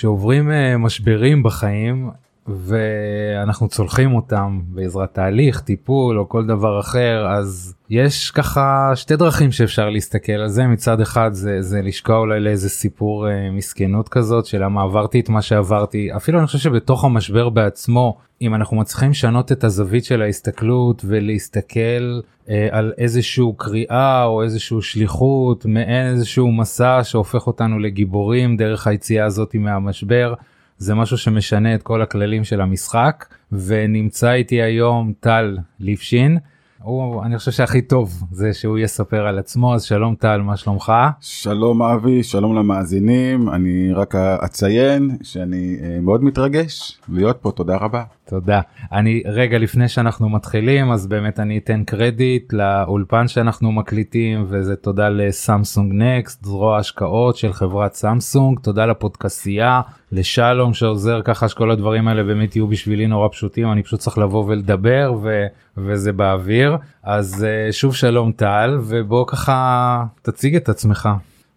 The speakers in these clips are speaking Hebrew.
כשעוברים אה, משברים בחיים ואנחנו צולחים אותם בעזרת תהליך טיפול או כל דבר אחר אז יש ככה שתי דרכים שאפשר להסתכל על זה מצד אחד זה זה לשקוע אולי לאיזה סיפור אה, מסכנות כזאת של למה עברתי את מה שעברתי אפילו אני חושב שבתוך המשבר בעצמו אם אנחנו מצליחים לשנות את הזווית של ההסתכלות ולהסתכל אה, על איזשהו קריאה או איזשהו שליחות מעין איזשהו מסע שהופך אותנו לגיבורים דרך היציאה הזאת מהמשבר. זה משהו שמשנה את כל הכללים של המשחק ונמצא איתי היום טל ליפשין. הוא אני חושב שהכי טוב זה שהוא יספר על עצמו אז שלום טל מה שלומך? שלום אבי שלום למאזינים. אני רק אציין שאני אה, מאוד מתרגש להיות פה תודה רבה תודה אני רגע לפני שאנחנו מתחילים אז באמת אני אתן קרדיט לאולפן שאנחנו מקליטים וזה תודה לסמסונג נקסט זרוע השקעות של חברת סמסונג תודה לפודקסייה לשלום שעוזר ככה שכל הדברים האלה באמת יהיו בשבילי נורא פשוטים אני פשוט צריך לבוא ולדבר ו, וזה באוויר אז אה, שוב שלום טל ובוא ככה תציג את עצמך.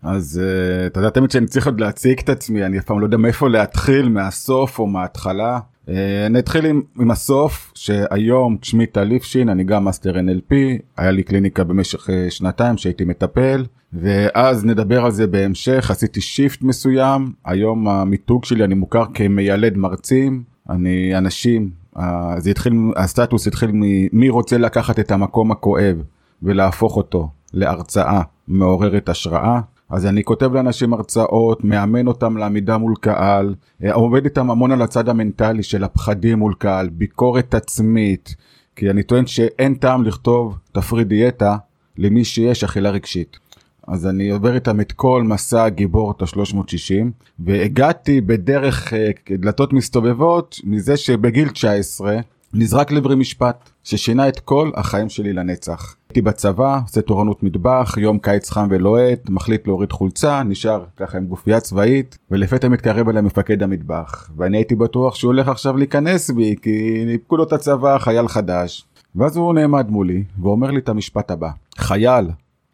אז אה, אתה יודע תמיד שאני צריך עוד להציג את עצמי אני אף פעם לא יודע מאיפה להתחיל מהסוף או מההתחלה. אה, אני אתחיל עם, עם הסוף שהיום שמי טל ליפשין אני גם מאסטר NLP היה לי קליניקה במשך אה, שנתיים שהייתי מטפל ואז נדבר על זה בהמשך עשיתי shift מסוים היום המיתוג שלי אני מוכר כמיילד מרצים אני אנשים אה, זה התחיל הסטטוס התחיל ממי רוצה לקחת את המקום הכואב ולהפוך אותו להרצאה מעוררת השראה אז אני כותב לאנשים הרצאות, מאמן אותם לעמידה מול קהל, אה, עובד איתם המון על הצד המנטלי של הפחדים מול קהל, ביקורת עצמית, כי אני טוען שאין טעם לכתוב תפריט דיאטה למי שיש אכילה רגשית. אז אני עובר איתם את כל מסע הגיבור את ה-360 והגעתי בדרך אה, דלתות מסתובבות מזה שבגיל 19 נזרק לעברי משפט ששינה את כל החיים שלי לנצח. הייתי בצבא, עושה תורנות מטבח, יום קיץ חם ולוהט, מחליט להוריד חולצה, נשאר ככה עם גופייה צבאית, ולפתע מתקרב אליי מפקד המטבח. ואני הייתי בטוח שהוא הולך עכשיו להיכנס בי, כי ניפקו לו את הצבא, חייל חדש. ואז הוא נעמד מולי, ואומר לי את המשפט הבא: חייל,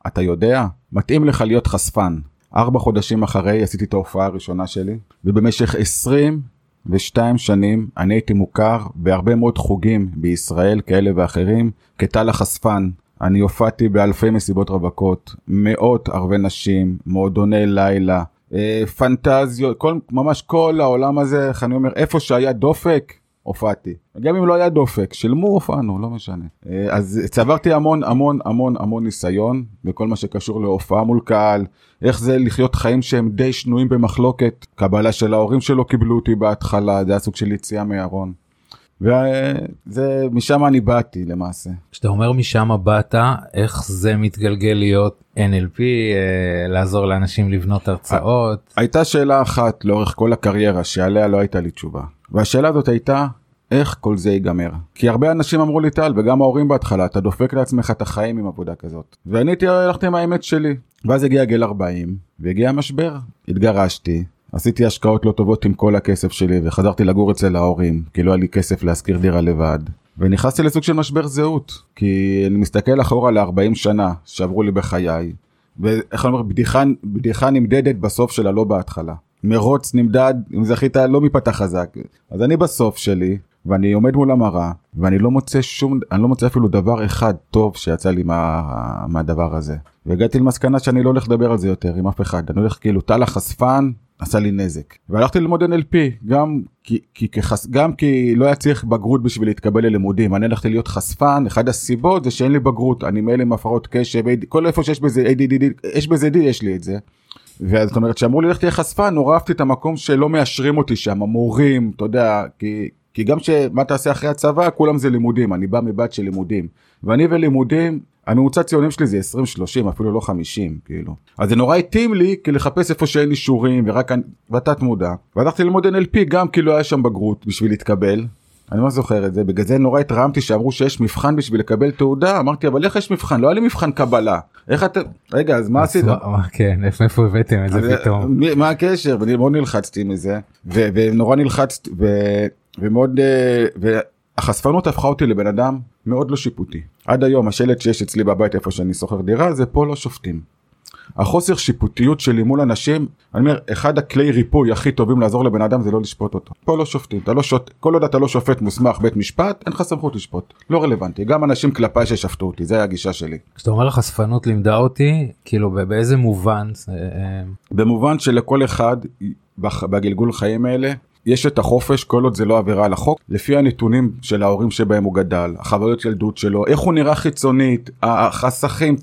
אתה יודע, מתאים לך להיות חשפן. ארבע חודשים אחרי עשיתי את ההופעה הראשונה שלי, ובמשך 20 ושתיים שנים אני הייתי מוכר בהרבה מאוד חוגים בישראל כאלה ואחרים כטל החשפן. אני הופעתי באלפי מסיבות רווקות, מאות ערבי נשים, מועדוני לילה, אה, פנטזיות, כל, ממש כל העולם הזה, איך אני אומר, איפה שהיה דופק, הופעתי. גם אם לא היה דופק, שילמו הופענו, לא משנה. אה, אז צברתי המון המון המון המון ניסיון בכל מה שקשור להופעה מול קהל, איך זה לחיות חיים שהם די שנויים במחלוקת. קבלה של ההורים שלו קיבלו אותי בהתחלה, זה היה סוג של יציאה מהארון. וזה משם אני באתי למעשה. כשאתה אומר משם באת איך זה מתגלגל להיות NLP אה, לעזור לאנשים לבנות הרצאות. הייתה שאלה אחת לאורך כל הקריירה שעליה לא הייתה לי תשובה והשאלה הזאת הייתה איך כל זה ייגמר. כי הרבה אנשים אמרו לי טל וגם ההורים בהתחלה אתה דופק לעצמך את החיים עם עבודה כזאת. ואני הלכתי עם האמת שלי. ואז הגיע גיל 40 והגיע המשבר. התגרשתי עשיתי השקעות לא טובות עם כל הכסף שלי וחזרתי לגור אצל ההורים כי לא היה לי כסף להשכיר דירה לבד. ונכנסתי לסוג של משבר זהות כי אני מסתכל אחורה ל-40 שנה שעברו לי בחיי. ואיך אני אומר בדיחה בדיחה נמדדת בסוף שלה לא בהתחלה. מרוץ נמדד אם זכית לא מפתח חזק אז אני בסוף שלי ואני עומד מול המראה ואני לא מוצא שום אני לא מוצא אפילו דבר אחד טוב שיצא לי מה, מהדבר הזה והגעתי למסקנה שאני לא הולך לדבר על זה יותר עם אף אחד אני הולך כאילו טל החשפן עשה לי נזק. והלכתי ללמוד NLP גם כי, כי, כחס, גם כי לא היה צריך בגרות בשביל להתקבל ללימודים. אני הלכתי להיות חשפן אחד הסיבות זה שאין לי בגרות. אני מאלה עם הפרעות קשב כל איפה שיש בזה ADD יש בזה D יש לי את זה. זאת אומרת שאמרו לי לך תהיה חשפן נורא אהבתי את המקום שלא מאשרים אותי שם המורים אתה יודע כי כי גם שמה תעשה אחרי הצבא כולם זה לימודים. אני בא מבית של לימודים. ואני ולימודים הממוצע ציונים שלי זה 20-30 אפילו לא 50 כאילו. אז זה נורא התאים לי כי לחפש איפה שאין אישורים ורק בתת מודע. והלכתי ללמוד NLP גם כי לא היה שם בגרות בשביל להתקבל. אני לא זוכר את זה בגלל זה נורא התרעמתי שאמרו שיש מבחן בשביל לקבל תעודה. אמרתי אבל איך יש מבחן? לא היה לי מבחן קבלה. איך אתה רגע אז מה עשית כן איפה הבאתם את זה פתאום? מה הקשר? ואני מאוד נלחצתי מזה ונורא נלחצתי ומאוד אה, והחשפנות הפכה אותי לבן אדם מאוד לא שיפוטי עד היום השלט שיש אצלי בבית איפה שאני שוכר דירה זה פה לא שופטים. החוסר שיפוטיות שלי מול אנשים, אני אומר, אחד הכלי ריפוי הכי טובים לעזור לבן אדם זה לא לשפוט אותו. פה לא שופטים, אתה לא שוט, כל עוד אתה לא שופט מוסמך בית משפט, אין לך סמכות לשפוט. לא רלוונטי, גם אנשים כלפיי ששפטו אותי, זה הגישה שלי. כשאתה אומר החשפנות לימדה אותי, כאילו באיזה מובן? אה, אה, במובן שלכל אחד בגלגול חיים האלה יש את החופש כל עוד זה לא עבירה על החוק לפי הנתונים של ההורים שבהם הוא גדל החוויות ילדות שלו איך הוא נראה חיצונית החסכים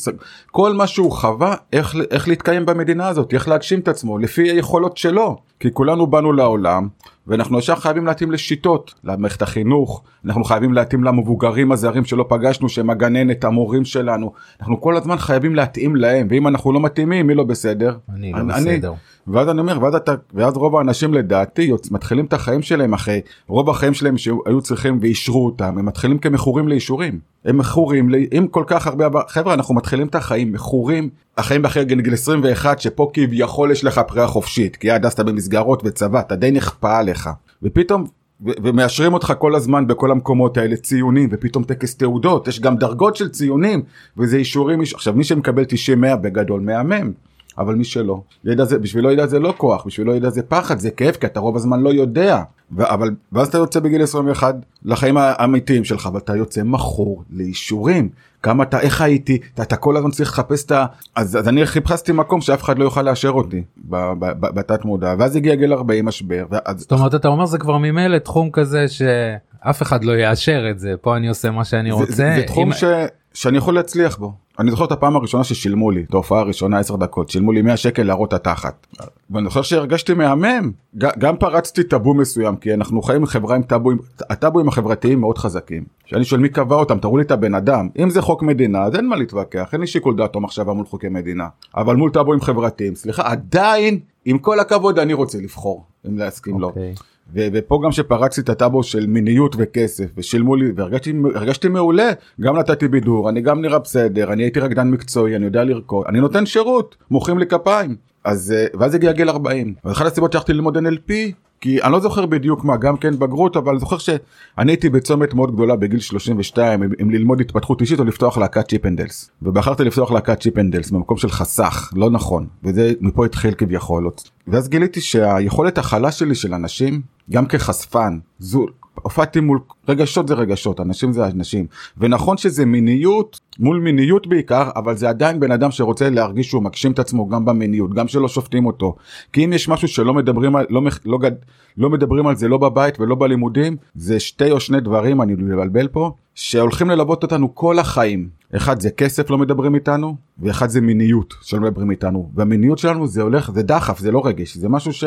כל מה שהוא חווה איך, איך להתקיים במדינה הזאת איך להגשים את עצמו לפי היכולות שלו כי כולנו באנו לעולם ואנחנו ישר חייבים להתאים לשיטות למערכת החינוך אנחנו חייבים להתאים למבוגרים הזרים שלא פגשנו שהם הגננת המורים שלנו. אנחנו כל הזמן חייבים להתאים להם ואם אנחנו לא מתאימים מי לא בסדר? אני לא אני, בסדר. ואז אני אומר ואז אתה ואז רוב האנשים לדעתי יוצ... מתחילים את החיים שלהם אחרי רוב החיים שלהם שהיו צריכים ואישרו אותם הם מתחילים כמכורים לאישורים הם מכורים אם כל כך הרבה חברה אנחנו מתחילים את החיים מכורים. החיים אחרי גיל 21 שפה כביכול יש לך בחירה חופשית כי עד אז אתה במסגרות וצבא אתה די נכפה עליך. ופתאום ומאשרים אותך כל הזמן בכל המקומות האלה ציונים ופתאום טקס תעודות יש גם דרגות של ציונים וזה אישורים עכשיו מי שמקבל 90 100 בגדול מהמם אבל מי שלא ידע זה בשבילו ידע זה לא כוח בשבילו ידע זה פחד זה כאב כי אתה רוב הזמן לא יודע ו- אבל ואז אתה יוצא בגיל 21 לחיים האמיתיים שלך ואתה יוצא מכור לאישורים כמה אתה איך הייתי אתה, אתה כל הזמן צריך לחפש את ה... אז, אז אני חיפשתי מקום שאף אחד לא יוכל לאשר אותי בתת מודע ואז הגיע גיל 40 משבר. ואז... זאת אומרת אתה אומר זה כבר ממילא תחום כזה שאף אחד לא יאשר את זה פה אני עושה מה שאני רוצה. זה, זה תחום אם... ש... שאני יכול להצליח בו. אני זוכר את הפעם הראשונה ששילמו לי, את ההופעה הראשונה 10 דקות, שילמו לי 100 שקל להראות את התחת. ואני זוכר שהרגשתי מהמם, גם פרצתי טאבו מסוים, כי אנחנו חיים עם חברה עם טאבוים, הטאבוים החברתיים מאוד חזקים. שאני שואל מי קבע אותם, תראו לי את הבן אדם. אם זה חוק מדינה, אז אין מה להתווכח, אין לי שיקול דעת או מחשבה מול חוקי מדינה. אבל מול טאבוים חברתיים, סליחה, עדיין, עם כל הכבוד, אני רוצה לבחור, אם להסכים okay. לו. ופה גם שפרצתי את הטאבו של מיניות וכסף ושילמו לי והרגשתי מעולה. גם נתתי בידור אני גם נראה בסדר אני הייתי רקדן מקצועי אני יודע לרקוד אני נותן שירות מוחאים לי כפיים. אז אה, ואז הגיע גיל 40 ואחת הסיבות שהלכתי ללמוד NLP כי אני לא זוכר בדיוק מה גם כן בגרות אבל זוכר שאני הייתי בצומת מאוד גדולה בגיל 32 אם, אם ללמוד התפתחות אישית או לפתוח להקת צ'יפנדלס ובחרתי לפתוח להקת צ'יפנדלס במקום של חסך לא נכון. וזה מפה התחיל כביכול. ואז גיליתי שהיכולת הכלה שלי של אנשים גם כחשפן זו הופעתי מול רגשות זה רגשות אנשים זה אנשים. ונכון שזה מיניות מול מיניות בעיקר אבל זה עדיין בן אדם שרוצה להרגיש שהוא מגשים את עצמו גם במיניות גם שלא שופטים אותו. כי אם יש משהו שלא מדברים על לא, לא, לא מדברים על זה לא בבית ולא בלימודים זה שתי או שני דברים אני מבלבל פה שהולכים ללוות אותנו כל החיים. אחד זה כסף לא מדברים איתנו ואחד זה מיניות שלא מדברים איתנו. והמיניות שלנו זה הולך זה דחף זה לא רגש זה משהו ש...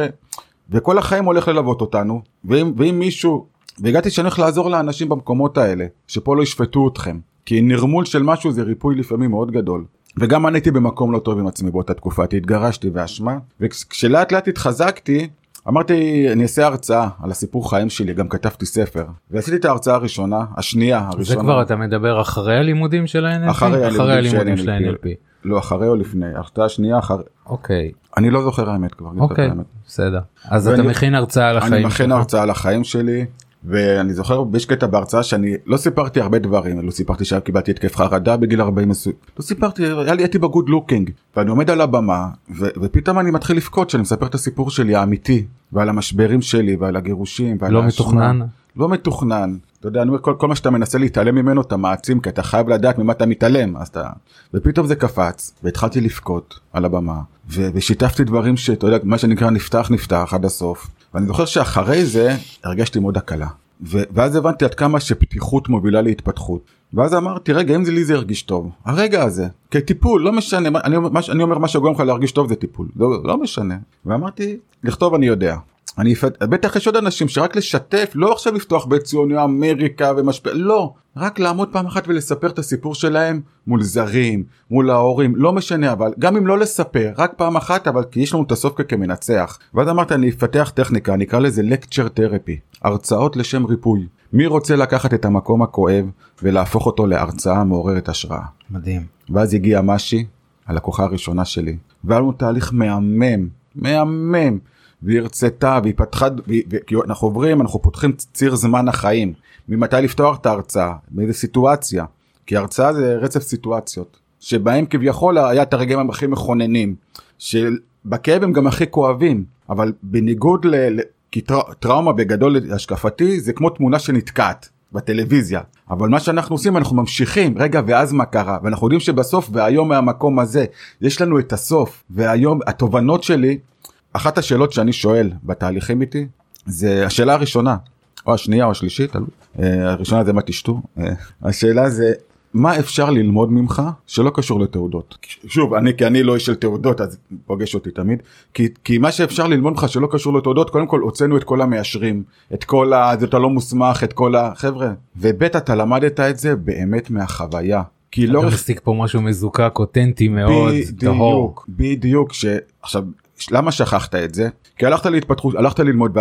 וכל החיים הולך ללוות אותנו. ואם, ואם מישהו והגעתי שאני הולך לעזור לאנשים במקומות האלה שפה לא ישפטו אתכם כי נרמול של משהו זה ריפוי לפעמים מאוד גדול. וגם אני הייתי במקום לא טוב עם עצמי באותה תקופה, התגרשתי ואשמה, וכשלאט לאט התחזקתי, אמרתי אני אעשה הרצאה על הסיפור חיים שלי, גם כתבתי ספר, ועשיתי את ההרצאה הראשונה, השנייה, הראשונה. זה כבר אתה מדבר אחרי הלימודים של ה-NLP? אחרי אחרי הלימודים של ה-NLP. לא אחרי או לפני, ההרצאה השנייה אחרי. אוקיי. אני לא זוכר האמת כבר. אוקיי, בסדר. אז ואני, אתה מכין הרצאה על החיים שלך. אני מכין הרצאה על החיים שלי. ואני זוכר יש קטע בהרצאה שאני לא סיפרתי הרבה דברים לא סיפרתי שקיבלתי התקף חרדה בגיל 40 מסוים לא סיפרתי היה לי הייתי בגוד לוקינג ואני עומד על הבמה ו- ופתאום אני מתחיל לבכות שאני מספר את הסיפור שלי האמיתי ועל המשברים שלי ועל הגירושים ועל לא האשמה. מתוכנן לא מתוכנן אתה יודע אני אומר כל, כל מה שאתה מנסה להתעלם ממנו אתה מעצים כי אתה חייב לדעת ממה אתה מתעלם אז אתה ופתאום זה קפץ והתחלתי לבכות על הבמה ו- ושיתפתי דברים שאתה יודע מה שנקרא נפתח נפתח עד הסוף. ואני זוכר שאחרי זה הרגשתי מאוד הקלה. ו- ואז הבנתי עד כמה שפתיחות מובילה להתפתחות. ואז אמרתי רגע אם זה לי זה ירגיש טוב הרגע הזה כטיפול לא משנה אני, מה, אני אומר מה שגורם לך להרגיש טוב זה טיפול לא, לא משנה ואמרתי לכתוב אני יודע אני בטח יש עוד אנשים שרק לשתף לא עכשיו לפתוח בית ציוני אמריקה ומשפיע לא רק לעמוד פעם אחת ולספר את הסיפור שלהם מול זרים מול ההורים לא משנה אבל גם אם לא לספר רק פעם אחת אבל כי יש לנו את הסוף כמנצח. ואז אמרת אני אפתח טכניקה אני אקרא לזה לקצ'ר תרפי הרצאות לשם ריפוי. מי רוצה לקחת את המקום הכואב ולהפוך אותו להרצאה מעוררת השראה? מדהים. ואז הגיע משי הלקוחה הראשונה שלי והיה לנו תהליך מהמם מהמם והיא הרצתה והיא פתחה כי אנחנו עוברים אנחנו פותחים ציר זמן החיים. ממתי לפתוח את ההרצאה? באיזה סיטואציה? כי הרצאה זה רצף סיטואציות שבהם כביכול היה את הרגעים הכי מכוננים. שבכאב הם גם הכי כואבים אבל בניגוד ל... כי טר... טראומה בגדול השקפתי זה כמו תמונה שנתקעת בטלוויזיה. אבל מה שאנחנו עושים אנחנו ממשיכים רגע ואז מה קרה? ואנחנו יודעים שבסוף והיום מהמקום הזה יש לנו את הסוף והיום התובנות שלי אחת השאלות שאני שואל בתהליכים איתי זה השאלה הראשונה או השנייה או השלישית אה, הראשונה זה מה תשתו אה, השאלה זה מה אפשר ללמוד ממך שלא קשור לתעודות. שוב, אני כי אני לא איש של תעודות אז פוגש אותי תמיד, כי, כי מה שאפשר ללמוד ממך שלא קשור לתעודות, קודם כל הוצאנו את כל המאשרים, את כל ה... אתה לא מוסמך, את כל החבר'ה, וב' אתה למדת את זה באמת מהחוויה. כי לא... אתה מסיק פה משהו מזוקק, אותנטי מאוד, טהור. בדיוק, בדיוק, שעכשיו למה שכחת את זה? כי הלכת להתפתחות, הלכת ללמוד,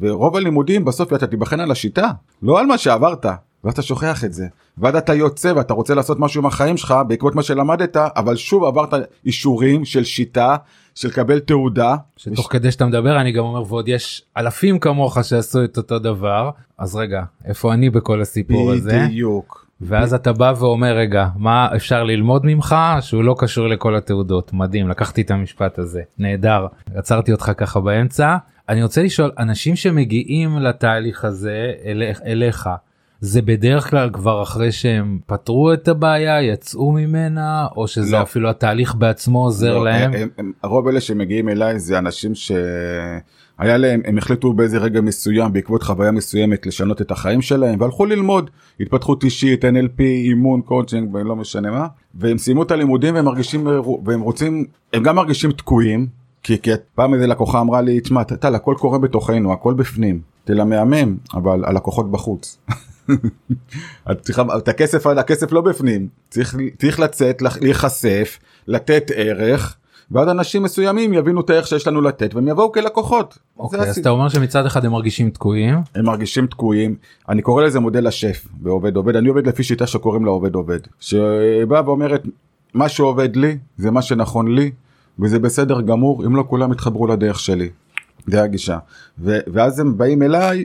ורוב הלימודים בסוף אתה תיבחן על השיטה, לא על מה שעברת. ואתה שוכח את זה. ואז אתה יוצא ואתה רוצה לעשות משהו עם החיים שלך בעקבות מה שלמדת, אבל שוב עברת אישורים של שיטה, של קבל תעודה. שתוך כדי שאתה מדבר אני גם אומר ועוד יש אלפים כמוך שעשו את אותו דבר, אז רגע, איפה אני בכל הסיפור הזה? בדיוק. ואז אתה בא ואומר רגע מה אפשר ללמוד ממך? שהוא לא קשור לכל התעודות. מדהים לקחתי את המשפט הזה. נהדר. עצרתי אותך ככה באמצע. אני רוצה לשאול אנשים שמגיעים לתהליך הזה אל, אליך זה בדרך כלל כבר אחרי שהם פתרו את הבעיה יצאו ממנה או שזה לא. אפילו התהליך בעצמו עוזר לא, להם. הם, הם, רוב אלה שמגיעים אליי זה אנשים שהיה להם הם החליטו באיזה רגע מסוים בעקבות חוויה מסוימת לשנות את החיים שלהם והלכו ללמוד התפתחות אישית NLP אימון קואוצ'ינג ולא משנה מה. והם סיימו את הלימודים והם מרגישים והם רוצים הם גם מרגישים תקועים כי, כי פעם איזה לקוחה אמרה לי תשמע טל הכל קורה בתוכנו הכל בפנים. תל המהמם אבל הלקוחות בחוץ. את צריכה את הכסף הכסף לא בפנים. צריך צריך לצאת להיחשף לתת ערך ואז אנשים מסוימים יבינו את הערך שיש לנו לתת והם יבואו כלקוחות. אוקיי, אז אתה אומר שמצד אחד הם מרגישים תקועים? הם מרגישים תקועים. אני קורא לזה מודל השף בעובד עובד. אני עובד לפי שיטה שקוראים לה עובד עובד שבאה ואומרת מה שעובד לי זה מה שנכון לי וזה בסדר גמור אם לא כולם יתחברו לדרך שלי. זה הגישה. ו- ואז הם באים אליי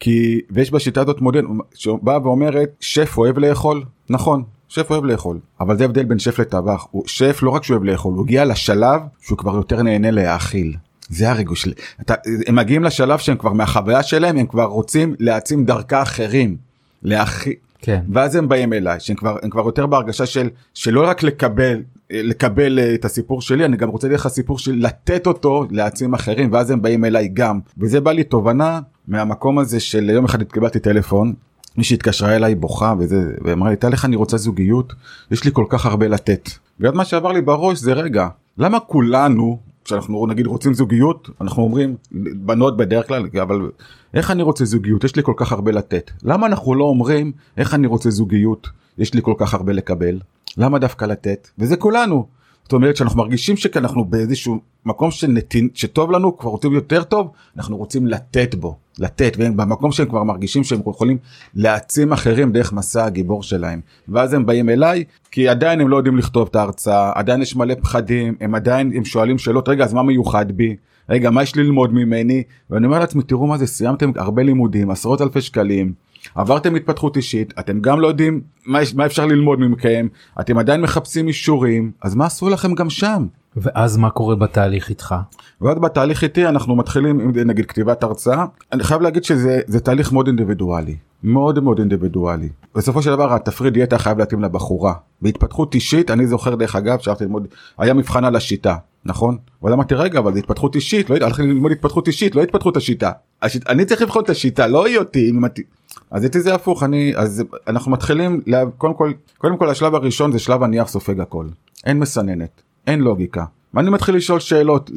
כי ויש בשיטה הזאת מודל שבאה ואומרת שף אוהב לאכול. נכון שף אוהב לאכול אבל זה הבדל בין שף לטבח הוא שף לא רק שהוא אוהב לאכול הוא הגיע לשלב שהוא כבר יותר נהנה להאכיל. זה הריגוש אתה, הם מגיעים לשלב שהם כבר מהחוויה שלהם הם כבר רוצים להעצים דרכה אחרים. להכיל. כן. ואז הם באים אליי שהם כבר הם כבר יותר בהרגשה של שלא רק לקבל לקבל את הסיפור שלי אני גם רוצה לך סיפור של לתת אותו להעצים אחרים ואז הם באים אליי גם וזה בא לי תובנה מהמקום הזה של יום אחד התקבלתי טלפון מישהי התקשרה אליי בוכה וזה ואמרה לי תן לך אני רוצה זוגיות? יש לי כל כך הרבה לתת. ואז מה שעבר לי בראש זה רגע למה כולנו כשאנחנו נגיד רוצים זוגיות אנחנו אומרים בנות בדרך כלל אבל איך אני רוצה זוגיות? יש לי כל כך הרבה לתת. למה אנחנו לא אומרים איך אני רוצה זוגיות? יש לי כל כך הרבה לקבל. למה דווקא לתת? וזה כולנו זאת אומרת שאנחנו מרגישים שאנחנו באיזשהו מקום שנתין, שטוב לנו כבר רוצים יותר טוב אנחנו רוצים לתת בו לתת ובמקום שהם כבר מרגישים שהם יכולים להעצים אחרים דרך מסע הגיבור שלהם. ואז הם באים אליי כי עדיין הם לא יודעים לכתוב את ההרצאה עדיין יש מלא פחדים הם עדיין הם שואלים שאלות רגע אז מה מיוחד בי? רגע מה יש ללמוד ממני? ואני אומר לעצמי תראו מה זה סיימתם הרבה לימודים עשרות אלפי שקלים עברתם התפתחות אישית אתם גם לא יודעים מה, מה אפשר ללמוד מכם אתם עדיין מחפשים אישורים אז מה עשו לכם גם שם. ואז מה קורה בתהליך איתך? ואז בתהליך איתי אנחנו מתחילים עם נגיד כתיבת הרצאה אני חייב להגיד שזה תהליך מאוד אינדיבידואלי מאוד מאוד אינדיבידואלי בסופו של דבר התפריד דיאטה חייב להתאים לבחורה בהתפתחות אישית אני זוכר דרך אגב שהלכתי ללמוד היה מבחן על השיטה נכון? אבל אמרתי רגע אבל זה התפתחות אישית לא הלכתי ללמוד התפתחות אישית לא התפתחות השיטה השיט, אני צריך לבחון את השיטה לא היא אותי אם. אז אצלי זה הפוך אני אז אנחנו מתחילים לה, קודם כל קודם כל השלב הראשון זה שלב הנייר סופג הכל. אין מסננת אין לוגיקה. ואני מתחיל לשאול שאלות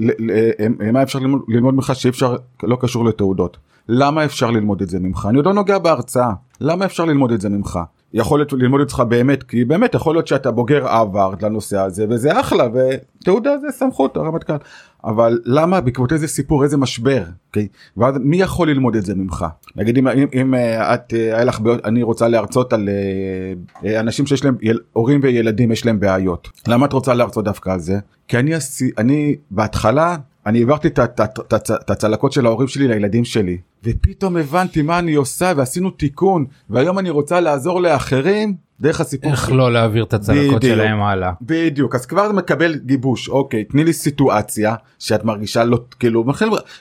מה אפשר ללמוד, ללמוד ממך שאי אפשר לא קשור לתעודות? למה אפשר ללמוד את זה ממך? אני עוד לא נוגע בהרצאה. למה אפשר ללמוד את זה ממך? יכול להיות ללמוד אותך באמת כי באמת יכול להיות שאתה בוגר עברת לנושא הזה וזה אחלה ותעודה זה סמכות הרמטכ"ל אבל למה בעקבות איזה סיפור איזה משבר okay? אוקיי? ואז מי יכול ללמוד את זה ממך נגיד אם, אם, אם אה, את אה, היה לך בעיות אני רוצה להרצות על אה, אנשים שיש להם הורים וילדים יש להם בעיות למה את רוצה להרצות דווקא על זה כי אני אני בהתחלה אני העברתי את הצלקות של ההורים שלי לילדים שלי ופתאום הבנתי מה אני עושה ועשינו תיקון והיום אני רוצה לעזור לאחרים דרך הסיפור איך שלי. לא להעביר את הצלקות בדיוק. שלהם הלאה. בדיוק אז כבר מקבל גיבוש אוקיי תני לי סיטואציה שאת מרגישה לא כאילו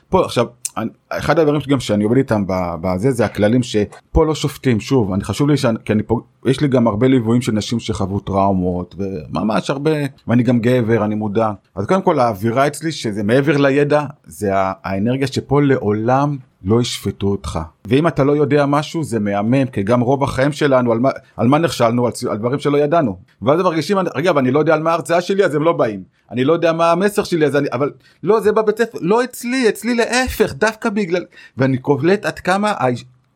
פה עכשיו אני- אחד הדברים שגם שאני עובד איתם בזה זה הכללים שפה לא שופטים שוב אני חשוב לי שאני כי אני פה יש לי גם הרבה ליוויים של נשים שחוו טראומות וממש הרבה ואני גם גבר אני מודע. אז קודם כל האווירה אצלי שזה מעבר לידע זה האנרגיה שפה לעולם לא ישפטו אותך. ואם אתה לא יודע משהו זה מהמם כי גם רוב החיים שלנו על מה, על מה נכשלנו? על, על דברים שלא ידענו. ואז הם מרגישים רגע אבל אני לא יודע על מה ההרצאה שלי אז הם לא באים. אני לא יודע מה המסר שלי אז אני אבל לא זה בבית ספר לא אצלי אצלי להפך דווקא בגלל ואני קולט עד כמה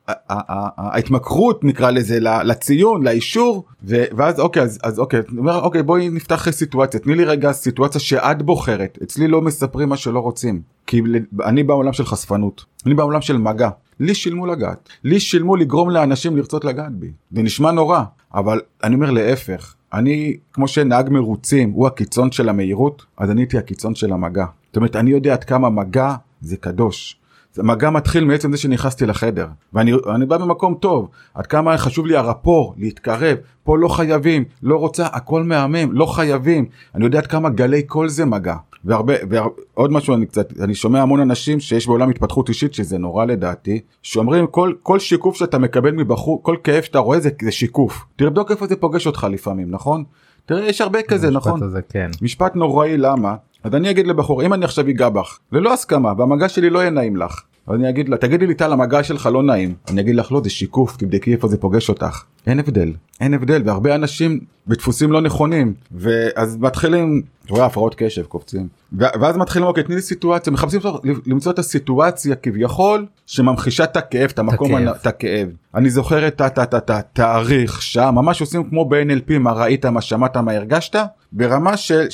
ההתמכרות נקרא לזה לציון לאישור ואז אוקיי אז, אז אוקיי אומר אוקיי בואי נפתח סיטואציה. תני לי רגע סיטואציה שאת בוחרת. אצלי לא מספרים מה שלא רוצים כי אני בעולם של חשפנות. אני בעולם של מגע. לי שילמו לגעת. לי שילמו לגרום לאנשים לרצות לגעת בי. זה נשמע נורא אבל אני אומר להפך. אני כמו שנהג מרוצים הוא הקיצון של המהירות אז אני הייתי הקיצון של המגע. זאת אומרת אני יודע עד כמה מגע זה קדוש. זה מגע מתחיל מעצם זה שנכנסתי לחדר. ואני אני בא במקום טוב. עד כמה חשוב לי הרפור להתקרב. פה לא חייבים לא רוצה הכל מהמם לא חייבים. אני יודע עד כמה גלי כל זה מגע. והרבה ועוד משהו אני קצת אני שומע המון אנשים שיש בעולם התפתחות אישית שזה נורא לדעתי שאומרים כל כל שיקוף שאתה מקבל מבחור כל כאב שאתה רואה זה, זה שיקוף. תבדוק איפה זה פוגש אותך לפעמים נכון? תראה יש הרבה כזה נכון? הזה, כן. משפט נוראי למה אז אני אגיד לבחור אם אני עכשיו אגע בך ללא הסכמה והמגע שלי לא יהיה נעים לך אז אני אגיד לה תגידי לי טל המגע שלך לא נעים. אני אגיד לך לא זה שיקוף תבדקי איפה זה פוגש אותך. אין הבדל אין הבדל והרבה אנשים בדפוסים לא נכונים ואז מתחילים אתה רואה הפרעות קשב קופצים. ואז מתחילים אוקיי תני לי סיטואציה. מחפשים למצוא את הסיטואציה כביכול שממחישה את הכאב את המקום את הכאב. אני זוכר את התאריך שם ממש עושים כמו ב-NLP מה ראית מה שמעת מה הרגשת? ברמה של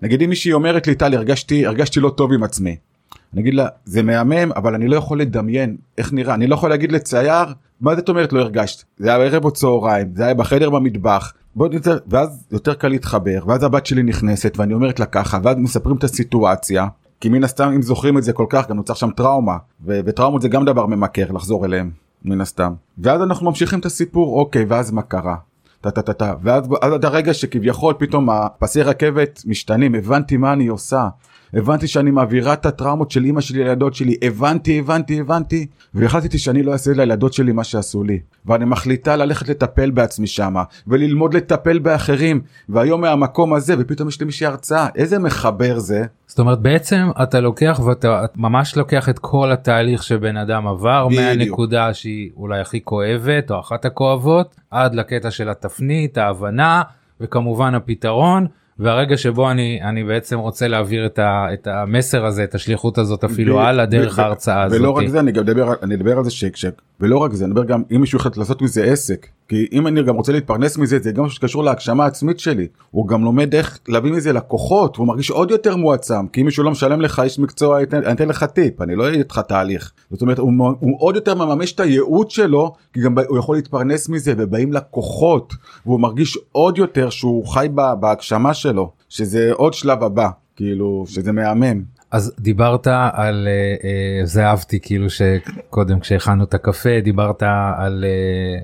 שנגיד אם מישהי אומרת לי טל הרגשתי הרגשתי לא טוב עם עצמי. אני אגיד לה זה מהמם אבל אני לא יכול לדמיין איך נראה אני לא יכול להגיד לצייר מה זאת אומרת לא הרגשת זה היה ערב או צהריים זה היה בחדר במטבח בוא נצא ואז יותר קל להתחבר ואז הבת שלי נכנסת ואני אומרת לה ככה ואז מספרים את הסיטואציה כי מן הסתם אם זוכרים את זה כל כך גם נוצר שם טראומה ו- וטראומות זה גם דבר ממכר לחזור אליהם מן הסתם ואז אנחנו ממשיכים את הסיפור אוקיי ואז מה קרה. טה טה טה טה. ואז אז עד הרגע שכביכול פתאום הפסי רכבת משתנים הבנתי מה אני עושה הבנתי שאני מעבירה את הטראומות של אמא שלי לילדות שלי. הבנתי הבנתי הבנתי. והחלטתי שאני לא אעשה לילדות שלי מה שעשו לי. ואני מחליטה ללכת לטפל בעצמי שמה וללמוד לטפל באחרים. והיום מהמקום הזה ופתאום יש למישהי הרצאה. איזה מחבר זה. זאת אומרת בעצם אתה לוקח ואתה את ממש לוקח את כל התהליך שבן אדם עבר בדיוק. מהנקודה שהיא אולי הכי כואבת או אחת הכואבות עד לקטע של התפנית ההבנה וכמובן הפתרון והרגע שבו אני אני בעצם רוצה להעביר את, ה, את המסר הזה את השליחות הזאת אפילו ו- הלאה דרך ההרצאה הזאת. ולא רק זה אני גם אני אדבר על זה שקשק ולא רק זה אני מדבר גם אם מישהו החליט לעשות מזה עסק כי אם אני גם רוצה להתפרנס מזה זה גם שקשור להגשמה העצמית שלי הוא גם לומד איך להביא מזה לקוחות הוא מרגיש עוד יותר מועצם כי אם מישהו לא משלם לך איש מקצוע אני אתן- לך טיפ אני לא אהיה איתך תהליך זאת אומרת הוא, הוא עוד יותר מממש את הייעוד שלו כי גם הוא יכול להתפרנס מזה ובאים לקוחות והוא מרגיש עוד יותר שהוא חי ב- בהגשמה שלו שזה עוד שלב הבא כאילו שזה מהמם. אז דיברת על אה, אה, זה אהבתי כאילו שקודם כשהכנו את הקפה דיברת על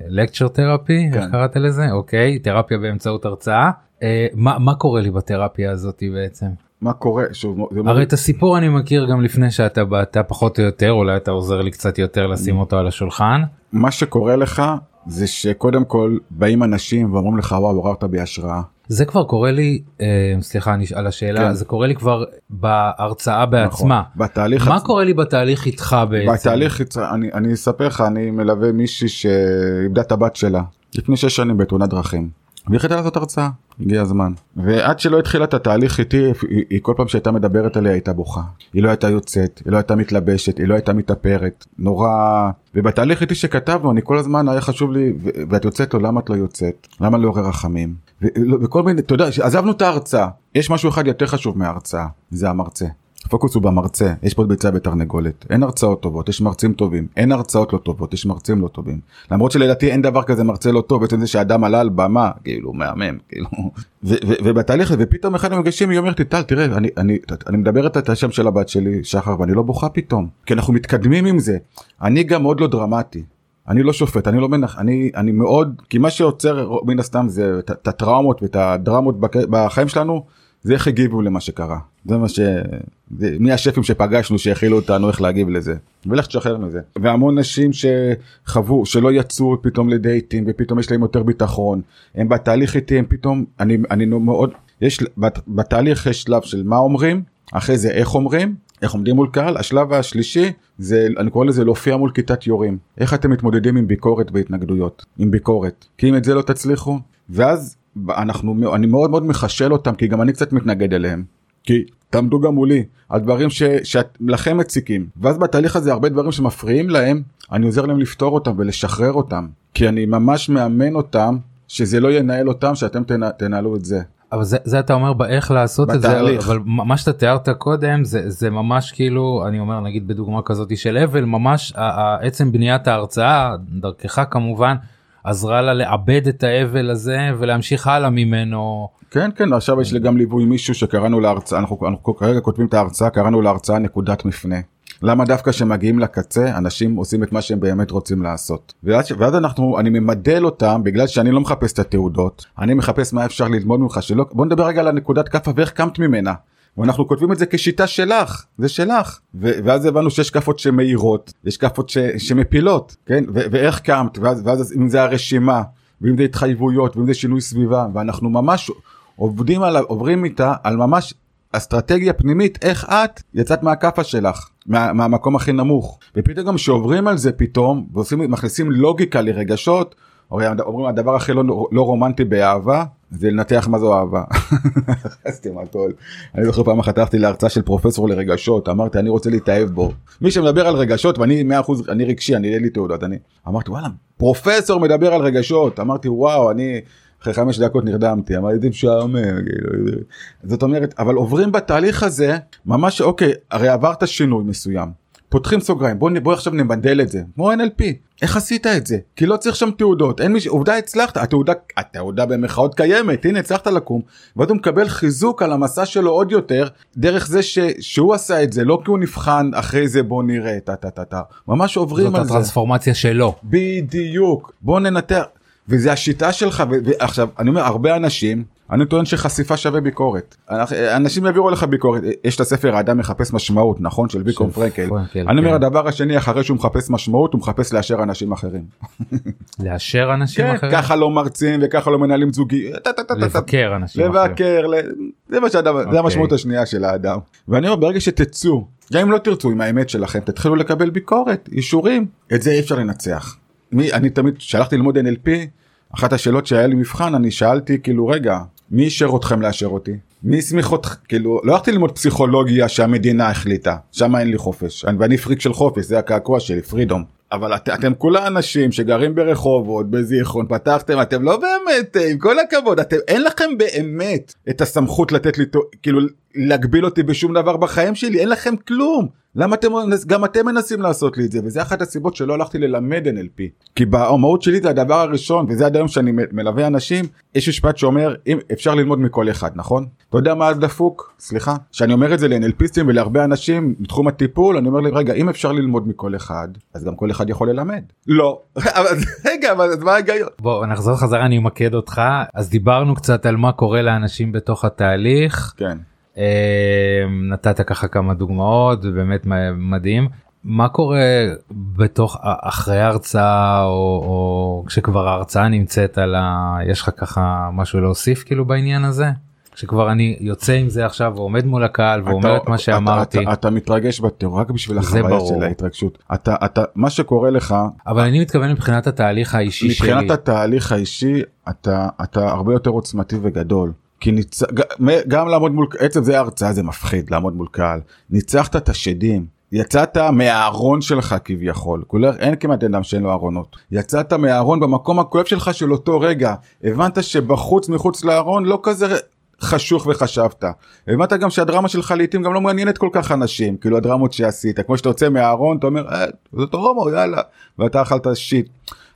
לקצ'ר תרפי איך כן. קראת לזה? אוקיי תרפיה באמצעות הרצאה. אה, מה מה קורה לי בתרפיה הזאת בעצם? מה קורה? שוב זה הרי את הסיפור אני מכיר גם לפני שאתה באת פחות או יותר אולי אתה עוזר לי קצת יותר לשים אותו על השולחן. מה שקורה לך זה שקודם כל באים אנשים ואומרים לך וואו עוררת בי השראה. זה כבר קורה לי אה, סליחה אני על השאלה כן. זה קורה לי כבר בהרצאה בעצמה. נכון. בתהליך מה עצ- קורה לי בתהליך איתך בעצם? בתהליך אני אני אספר לך אני מלווה מישהי שאיבדה את הבת שלה לפני שש שנים בתאונת דרכים. והיא החליטה לעשות הרצאה הגיע הזמן. ועד שלא התחילה את התהליך איתי היא, היא כל פעם שהייתה מדברת עליה הייתה בוכה. היא לא הייתה יוצאת היא לא הייתה מתלבשת היא לא הייתה מתאפרת. נורא. ובתהליך איתי שכתבנו אני כל הזמן היה חשוב לי ו- ואת יוצאת לו למה את לא יוצאת? למה לא עורר רחמים וכל מיני אתה יודע עזבנו את ההרצאה יש משהו אחד יותר חשוב מההרצאה זה המרצה הפוקוס הוא במרצה, יש פה ביצה בתרנגולת, אין הרצאות טובות, יש מרצים טובים, אין הרצאות לא טובות, יש מרצים לא טובים. למרות שלדעתי אין דבר כזה מרצה לא טוב, בעצם זה שאדם עלה על במה, כאילו, מהמם, כאילו. ובתהליך הזה, ופתאום אחד המפגשים היא אומרת לי, טל, תראה, אני, אני, אני מדברת את השם של הבת שלי, שחר, ואני לא בוכה פתאום, כי אנחנו מתקדמים עם זה. אני גם מאוד לא דרמטי. אני לא שופט, אני לא מנח, אני, אני מאוד, כי מה שעוצר מן הסתם זה את הטראומות ואת הדרמות בחיים שלנו, זה איך הגיבו למה שקרה. זה מה ש... זה... מי השפים שפגשנו שהכילו אותנו איך להגיב לזה. ולך תשחרר מזה. והמון נשים שחוו, שלא יצאו פתאום לדייטים ופתאום יש להם יותר ביטחון. הם בתהליך איתי, הם פתאום, אני, אני מאוד, יש, בתהליך יש שלב של מה אומרים, אחרי זה איך אומרים, איך עומדים מול קהל, השלב השלישי זה, אני קורא לזה להופיע מול כיתת יורים. איך אתם מתמודדים עם ביקורת בהתנגדויות, עם ביקורת. כי אם את זה לא תצליחו, ואז אנחנו, אני מאוד מאוד מחשל אותם, כי גם אני קצת מתנגד אליהם. כי תעמדו גם מולי על דברים שלכם מציקים. ואז בתהליך הזה הרבה דברים שמפריעים להם, אני עוזר להם לפתור אותם ולשחרר אותם. כי אני ממש מאמן אותם שזה לא ינהל אותם, שאתם תנהלו את זה. אבל זה, זה אתה אומר באיך לעשות בתהליך. את זה אבל מה שאתה תיארת קודם זה זה ממש כאילו אני אומר נגיד בדוגמה כזאת של אבל ממש עצם בניית ההרצאה דרכך כמובן עזרה לה לעבד את האבל הזה ולהמשיך הלאה ממנו. כן כן עכשיו יש לי גם ליווי מישהו שקראנו להרצאה אנחנו, אנחנו כרגע כותבים את ההרצאה קראנו להרצאה נקודת מפנה. למה דווקא כשמגיעים לקצה אנשים עושים את מה שהם באמת רוצים לעשות. ואז, ואז אנחנו אני ממדל אותם בגלל שאני לא מחפש את התעודות אני מחפש מה אפשר ללמוד ממך שלא בוא נדבר רגע על הנקודת כאפה ואיך קמת ממנה. ואנחנו כותבים את זה כשיטה שלך זה שלך ו- ואז הבנו שיש כאפות שמאירות יש כאפות שמפילות כן ו- ואיך קמת ואז, ואז אם זה הרשימה ואם זה התחייבויות ואם זה שינוי סביבה ואנחנו ממש עובדים על עוברים איתה על ממש אסטרטגיה פנימית איך את יצאת מהכאפה שלך מה, מהמקום הכי נמוך. ופתאום גם שעוברים על זה פתאום ועושים מכניסים לוגיקה לרגשות אומרים הדבר הכי לא, לא רומנטי באהבה זה לנתח מה זו אהבה. אני זוכר פעם אחת הלכתי להרצאה של פרופסור לרגשות אמרתי אני רוצה להתאהב בו. מי שמדבר על רגשות ואני 100% אני רגשי אני אין לי תעודות אני אמרתי וואלה פרופסור מדבר על רגשות. אמרתי וואו אני אחרי חמש דקות נרדמתי אמרתי זה משעמם כאילו זאת אומרת אבל עוברים בתהליך הזה ממש אוקיי הרי עברת שינוי מסוים. פותחים סוגריים בוא, בוא עכשיו נבדל את זה. כמו NLP איך עשית את זה? כי לא צריך שם תעודות אין מי ש... עובדה הצלחת. התעודה התעודה במחאות קיימת הנה הצלחת לקום ואז הוא מקבל חיזוק על המסע שלו עוד יותר דרך זה ש... שהוא עשה את זה לא כי הוא נבחן אחרי זה בוא נראה טה טה טה טה. ממש עוברים על זה. זאת הטרנספורמציה שלו. בדיוק. בוא ננתח וזה השיטה שלך ועכשיו אני אומר הרבה אנשים אני טוען שחשיפה שווה ביקורת. אנשים יעבירו לך ביקורת. יש את הספר האדם מחפש משמעות נכון של ויקום פרנקל. אני אומר כן. הדבר השני אחרי שהוא מחפש משמעות הוא מחפש לאשר אנשים אחרים. לאשר אנשים כן, אחרים? ככה לא מרצים וככה לא מנהלים זוגי. לבקר אנשים אחרים. לבקר. זה אוקיי. המשמעות השנייה של האדם. ואני אומר ברגע שתצאו גם אם לא תרצו עם האמת שלכם תתחילו לקבל ביקורת אישורים את זה אי אפשר לנצח. אני תמיד שלחתי ללמוד NLP אחת השאלות שהיה לי מבחן אני שאלתי כאילו רגע מי אישר אתכם לאשר אותי? מי הסמיך אותך? כאילו, לא הלכתי ללמוד פסיכולוגיה שהמדינה החליטה, שם אין לי חופש, ואני פריק של חופש, זה הקעקוע שלי, פרידום. אבל את, אתם כולה אנשים שגרים ברחובות, בזיכרון, פתחתם, אתם לא באמת, עם כל הכבוד, אתם, אין לכם באמת את הסמכות לתת לי, כאילו, להגביל אותי בשום דבר בחיים שלי, אין לכם כלום. למה אתם גם אתם מנסים לעשות לי את זה? וזה אחת הסיבות שלא הלכתי ללמד NLP כי במהות שלי זה הדבר הראשון וזה עד היום שאני מלווה אנשים. יש משפט שאומר אם אפשר ללמוד מכל אחד נכון? אתה יודע מה דפוק סליחה. שאני אומר את זה ל-NLPיסטים ולהרבה אנשים בתחום הטיפול אני אומר לי רגע אם אפשר ללמוד מכל אחד אז גם כל אחד יכול ללמד לא. רגע אבל מה ההיגיון? בוא נחזור חזרה אני אמקד אותך. אז דיברנו קצת על מה קורה לאנשים בתוך התהליך. כן. אמ, נתת ככה כמה דוגמאות באמת מדהים מה קורה בתוך אחרי ההרצאה או, או כשכבר ההרצאה נמצאת על ה... יש לך ככה משהו להוסיף כאילו בעניין הזה? שכבר אני יוצא עם זה עכשיו ועומד מול הקהל ואומר את מה שאמרתי. אתה, אתה, אתה מתרגש בטרור רק בשביל החוויה של ההתרגשות. אתה, אתה, מה שקורה לך. אבל אני מתכוון מבחינת התהליך האישי מבחינת שלי. מבחינת התהליך האישי אתה, אתה הרבה יותר עוצמתי וגדול. כי ניצ... גם לעמוד מול עצם זה הרצאה זה מפחיד לעמוד מול קהל. ניצחת את השדים יצאת מהארון שלך כביכול. כולל אין כמעט אדם שאין לו ארונות. יצאת מהארון במקום הכואב שלך של אותו רגע. הבנת שבחוץ מחוץ לארון לא כזה חשוך וחשבת. הבנת גם שהדרמה שלך לעיתים גם לא מעניינת כל כך אנשים, כאילו הדרמות שעשית, כמו שאתה יוצא מהארון, אתה אומר, אה, זאת הומו, יאללה, ואתה אכלת שיט.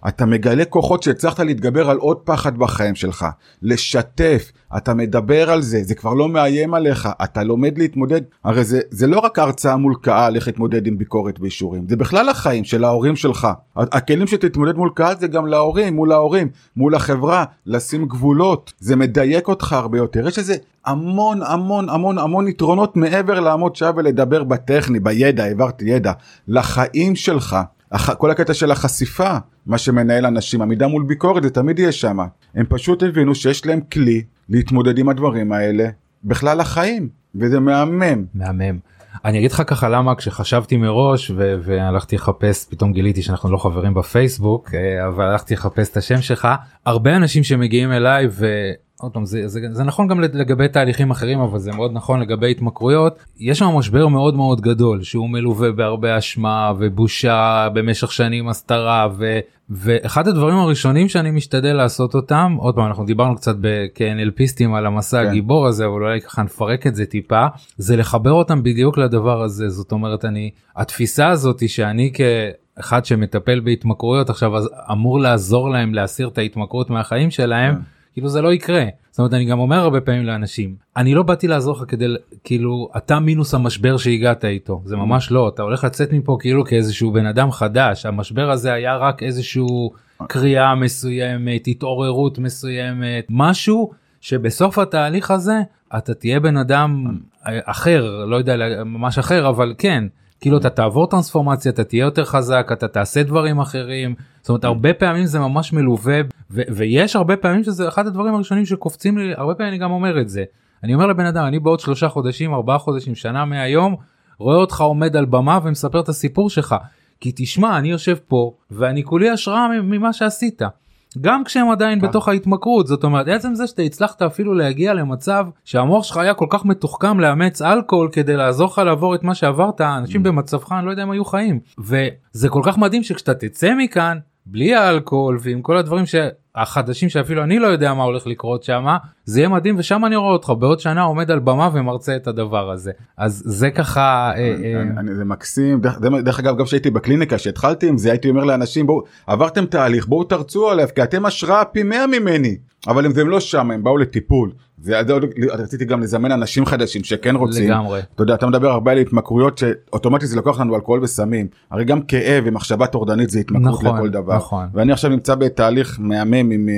אתה מגלה כוחות שהצלחת להתגבר על עוד פחד בחיים שלך, לשתף, אתה מדבר על זה, זה כבר לא מאיים עליך, אתה לומד להתמודד, הרי זה, זה לא רק הרצאה מול קהל איך להתמודד עם ביקורת ואישורים, זה בכלל החיים של ההורים שלך. הכלים שתתמודד מול קהל זה גם להורים, מול ההורים, מול החברה, לשים גבולות, זה מדייק אותך הרבה יותר, יש איזה המון המון המון המון יתרונות מעבר לעמוד שעה ולדבר בטכני, בידע, העברתי ידע, לחיים שלך. כל הקטע של החשיפה, מה שמנהל אנשים, עמידה מול ביקורת, זה תמיד יהיה שם. הם פשוט הבינו שיש להם כלי להתמודד עם הדברים האלה בכלל החיים, וזה מהמם. מהמם. אני אגיד לך ככה למה כשחשבתי מראש ו- והלכתי לחפש פתאום גיליתי שאנחנו לא חברים בפייסבוק אה, אבל הלכתי לחפש את השם שלך הרבה אנשים שמגיעים אליי עוד פעם זה, זה, זה נכון גם לגבי תהליכים אחרים אבל זה מאוד נכון לגבי התמכרויות יש שם משבר מאוד מאוד גדול שהוא מלווה בהרבה אשמה ובושה במשך שנים הסתרה ו, ואחד הדברים הראשונים שאני משתדל לעשות אותם עוד פעם אנחנו דיברנו קצת כנלפיסטים על המסע כן. הגיבור הזה אבל אולי ככה נפרק את זה טיפה זה לחבר אותם בדיוק לדבר הזה זאת אומרת אני התפיסה הזאת שאני כאחד שמטפל בהתמכרויות עכשיו אמור לעזור להם להסיר את ההתמכרות מהחיים שלהם. כן. כאילו זה לא יקרה. זאת אומרת אני גם אומר הרבה פעמים לאנשים אני לא באתי לעזור לך כדי כאילו אתה מינוס המשבר שהגעת איתו. זה ממש לא אתה הולך לצאת מפה כאילו כאיזשהו בן אדם חדש. המשבר הזה היה רק איזשהו קריאה מסוימת התעוררות מסוימת משהו שבסוף התהליך הזה אתה תהיה בן אדם אחר לא יודע ממש אחר אבל כן. כאילו אתה תעבור טרנספורמציה אתה תהיה יותר חזק אתה תעשה דברים אחרים זאת אומרת הרבה פעמים זה ממש מלווה ויש הרבה פעמים שזה אחד הדברים הראשונים שקופצים לי הרבה פעמים אני גם אומר את זה אני אומר לבן אדם אני בעוד שלושה חודשים ארבעה חודשים שנה מהיום רואה אותך עומד על במה ומספר את הסיפור שלך כי תשמע אני יושב פה ואני כולי השראה ממה שעשית. גם כשהם עדיין כן. בתוך ההתמכרות זאת אומרת עצם זה שאתה הצלחת אפילו להגיע למצב שהמוח שלך היה כל כך מתוחכם לאמץ אלכוהול כדי לעזור לך לעבור את מה שעברת אנשים mm. במצבך אני לא יודע אם היו חיים וזה כל כך מדהים שכשאתה תצא מכאן בלי האלכוהול ועם כל הדברים שהחדשים שאפילו אני לא יודע מה הולך לקרות שם זה יהיה מדהים ושם אני רואה אותך. בעוד שנה עומד על במה ומרצה את הדבר הזה. אז זה ככה אה, אה, זה מקסים. דרך אגב גם כשהייתי בקליניקה שהתחלתי עם זה הייתי אומר לאנשים בואו עברתם תהליך בואו תרצו עליו כי אתם השראה פי 100 ממני אבל הם לא שם הם באו לטיפול רציתי גם לזמן אנשים חדשים שכן רוצים. לגמרי. אתה יודע, אתה מדבר הרבה על התמכרויות שאוטומטית זה לוקח לנו אלכוהול וסמים. הרי גם כאב ומחשבה טורדנית זה התמכרות נכון, לכל דבר. נכון. ואני עכשיו נמצא בתהליך מהמם עם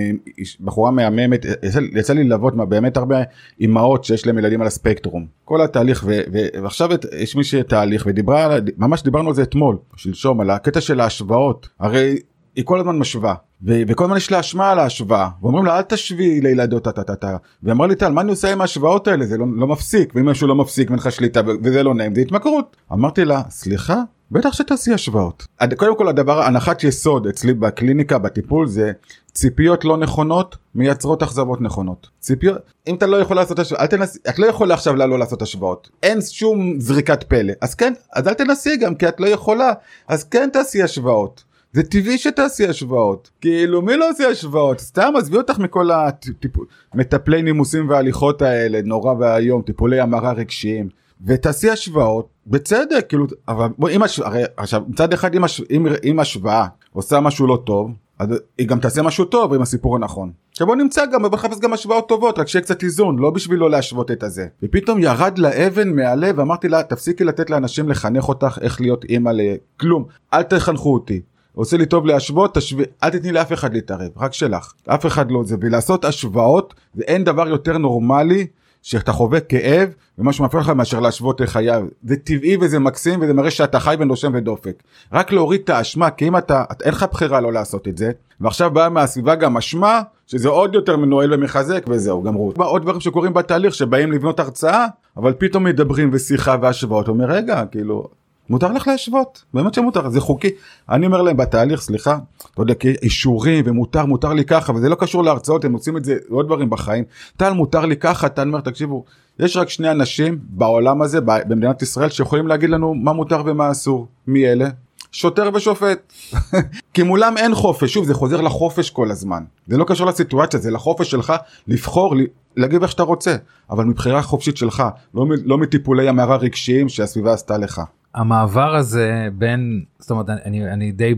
בחורה מהממת, יצא, יצא לי ללוות באמת הרבה אימהות שיש להם ילדים על הספקטרום. כל התהליך ו, ו, ועכשיו יש מישהי תהליך ודיברה, ממש דיברנו על זה אתמול, שלשום, על הקטע של ההשוואות. הרי היא כל הזמן משווה וכל הזמן יש לה אשמה על ההשוואה. ואומרים לה אל תשווי לילדות טה טה טה והיא אמרה לי טל מה אני עושה עם ההשוואות האלה? זה לא, לא מפסיק. ואם משהו לא מפסיק ואין לך שליטה וזה לא נעים זה התמכרות. אמרתי לה סליחה? בטח שתעשי השוואות. קודם כל הדבר הנחת יסוד אצלי בקליניקה בטיפול זה ציפיות לא נכונות מייצרות אכזבות נכונות. ציפיות אם אתה לא יכול לעשות השוואות את לא יכולה עכשיו לא לעשות השוואות. אין שום זריקת פלא. אז כן אז אל תנסי גם כי את לא יכולה. אז כן תעשי השוואות. זה טבעי שתעשי השוואות. כאילו מי לא עושה השוואות? סתם עזבי אותך מכל המטפלי נימוסים והליכות האלה נורא ואיום טיפולי המרה רגשיים. ותעשי השוואות בצדק כאילו אבל אם הש... הרי עכשיו מצד אחד אם, הש... אם, אם השוואה עושה משהו לא טוב אז היא גם תעשה משהו טוב עם הסיפור הנכון. עכשיו בוא נמצא גם בוא נחפש גם השוואות טובות רק שיהיה קצת איזון לא בשביל לא להשוות את הזה. ופתאום ירד לה אבן מהלב ואמרתי לה תפסיקי לתת לאנשים לחנך אותך איך להיות אימא לכלום. אל תחנכו אותי עושה לי טוב להשוות, תשווה, אל תתני לאף אחד להתערב, רק שלך. אף אחד לא זה, ולעשות השוואות, ואין דבר יותר נורמלי שאתה חווה כאב ומה שמפריע לך מאשר להשוות לחייו. זה טבעי וזה מקסים וזה מראה שאתה חי ונושם ודופק. רק להוריד את האשמה, כי אם אתה, אין לך בחירה לא לעשות את זה, ועכשיו באה מהסביבה גם אשמה, שזה עוד יותר מנוהל ומחזק וזהו, גמרו. עוד דברים שקורים בתהליך שבאים לבנות הרצאה, אבל פתאום מדברים ושיחה והשוואות, אומר רגע, כאילו, מותר לך להשוות, באמת שמותר, זה חוקי. אני אומר להם בתהליך, סליחה, לא יודע, אישורים ומותר, מותר לי ככה, וזה לא קשור להרצאות, הם עושים את זה, עוד דברים בחיים. טל, מותר לי ככה, טל אומר, תקשיבו, יש רק שני אנשים בעולם הזה, במדינת ישראל, שיכולים להגיד לנו מה מותר ומה אסור. מי אלה? שוטר ושופט. כי מולם אין חופש, שוב זה חוזר לחופש כל הזמן. זה לא קשור לסיטואציה, זה לחופש שלך לבחור, להגיב איך שאתה רוצה, אבל מבחירה חופשית שלך, לא, לא מטיפולי המערה רגשיים שהסביבה עשתה לך. המעבר הזה בין זאת אומרת אני אני די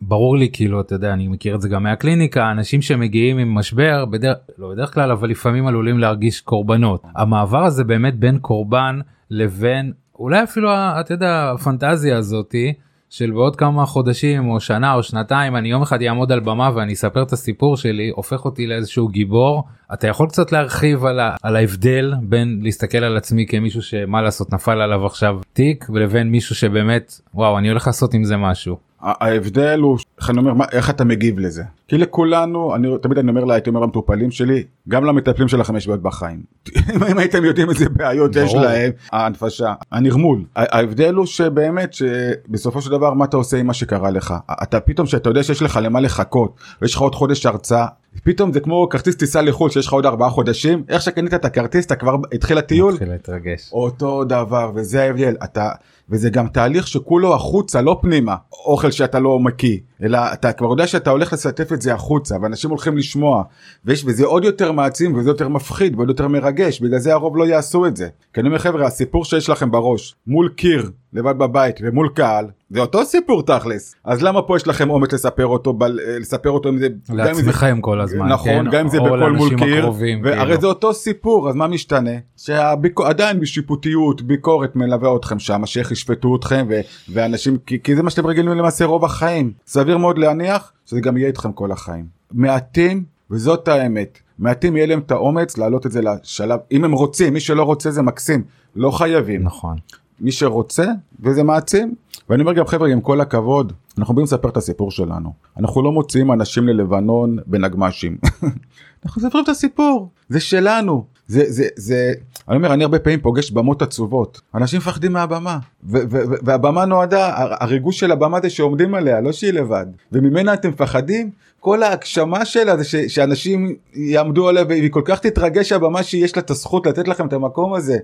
ברור לי כאילו אתה יודע אני מכיר את זה גם מהקליניקה אנשים שמגיעים עם משבר בדרך לא בדרך כלל אבל לפעמים עלולים להרגיש קורבנות. המעבר הזה באמת בין קורבן לבין אולי אפילו אתה יודע הפנטזיה הזאתי של בעוד כמה חודשים או שנה או שנתיים אני יום אחד אעמוד על במה ואני אספר את הסיפור שלי הופך אותי לאיזשהו גיבור אתה יכול קצת להרחיב על, ה, על ההבדל בין להסתכל על עצמי כמישהו שמה לעשות נפל עליו עכשיו תיק ולבין מישהו שבאמת וואו אני הולך לעשות עם זה משהו. ההבדל הוא איך אני אומר מה, איך אתה מגיב לזה? כי לכולנו אני תמיד אני אומר לה הייתי אומר למטופלים שלי גם למטפלים שלכם יש בעיות בחיים. אם הייתם יודעים איזה בעיות יש להם ההנפשה הנרמול. ההבדל הוא שבאמת שבסופו של דבר מה אתה עושה עם מה שקרה לך? אתה פתאום שאתה יודע שיש לך למה לחכות ויש לך עוד חודש הרצאה פתאום זה כמו כרטיס טיסה לחו"ל שיש לך עוד ארבעה חודשים איך שקנית את הכרטיס אתה כבר התחיל הטיול. מתחיל להתרגש. אותו דבר וזה ההבדל. אתה וזה גם תהליך שכולו החוצה לא פנימה אוכל שאתה לא מקיא אלא אתה כבר יודע שאתה הולך לשתף את זה החוצה ואנשים הולכים לשמוע ויש וזה עוד יותר מעצים וזה יותר מפחיד ועוד יותר מרגש בגלל זה הרוב לא יעשו את זה. כי אני אומר חבר'ה הסיפור שיש לכם בראש מול קיר לבד בבית ומול קהל זה אותו סיפור תכלס. אז למה פה יש לכם אומץ לספר אותו ב, לספר אותו עם זה לעצמכם כל הזמן נכון כן? גם אם זה בכל מול קיר. והרי כאילו. זה אותו סיפור אז מה משתנה? שעדיין בשיפוטיות ביקורת מלווה אתכם שם שאיך ישפטו אתכם ו, ואנשים כי, כי זה מה שאתם רגילים למעשה רוב החיים. סביר מאוד להניח שזה גם יהיה איתכם כל החיים. מעטים וזאת האמת מעטים יהיה להם את האומץ להעלות את זה לשלב אם הם רוצים מי שלא רוצה זה מקסים לא חייבים. נכון מי שרוצה וזה מעצים. ואני אומר גם חבר'ה עם כל הכבוד אנחנו באים לספר את הסיפור שלנו. אנחנו לא מוציאים אנשים ללבנון בנגמ"שים. אנחנו מספרים את הסיפור. זה שלנו זה זה זה אני אומר אני הרבה פעמים פוגש במות עצובות. אנשים מפחדים מהבמה. ו- ו- והבמה נועדה הריגוש של הבמה זה שעומדים עליה לא שהיא לבד. וממנה אתם מפחדים? כל ההגשמה שלה זה ש- שאנשים יעמדו עליה והיא כל כך תתרגש הבמה שיש לה את הזכות לתת לכם את המקום הזה.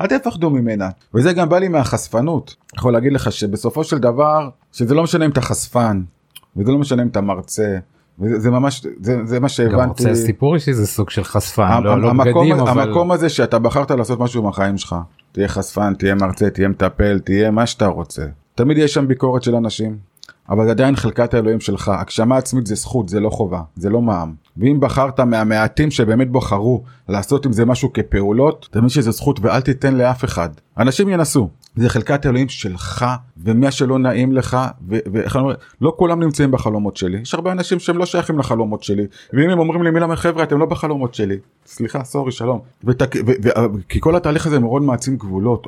אל תפחדו ממנה. וזה גם בא לי מהחשפנות. יכול להגיד לך שבסופו של דבר שזה לא משנה אם אתה חשפן וזה לא משנה אם אתה מרצה זה ממש זה, זה מה שהבנתי. גם רוצה סיפור אישי זה סוג של חשפן לא, לא המקום, בגדים אבל המקום הזה שאתה בחרת לעשות משהו בחיים שלך תהיה חשפן תהיה מרצה תהיה מטפל תהיה מה שאתה רוצה. תמיד יש שם ביקורת של אנשים אבל זה עדיין חלקת האלוהים שלך הגשמה עצמית זה זכות זה לא חובה זה לא מע"מ. ואם בחרת מהמעטים שבאמת בחרו לעשות עם זה משהו כפעולות תמיד שזה זכות ואל תיתן לאף אחד. אנשים ינסו זה חלקת אלוהים שלך ומה שלא נעים לך ואיך אני אומר לא כולם נמצאים בחלומות שלי. יש הרבה אנשים שהם לא שייכים לחלומות שלי ואם הם אומרים לי מילה חבר'ה אתם לא בחלומות שלי. סליחה סורי שלום. ותק, ו, ו, ו, כי כל התהליך הזה מאוד מעצים גבולות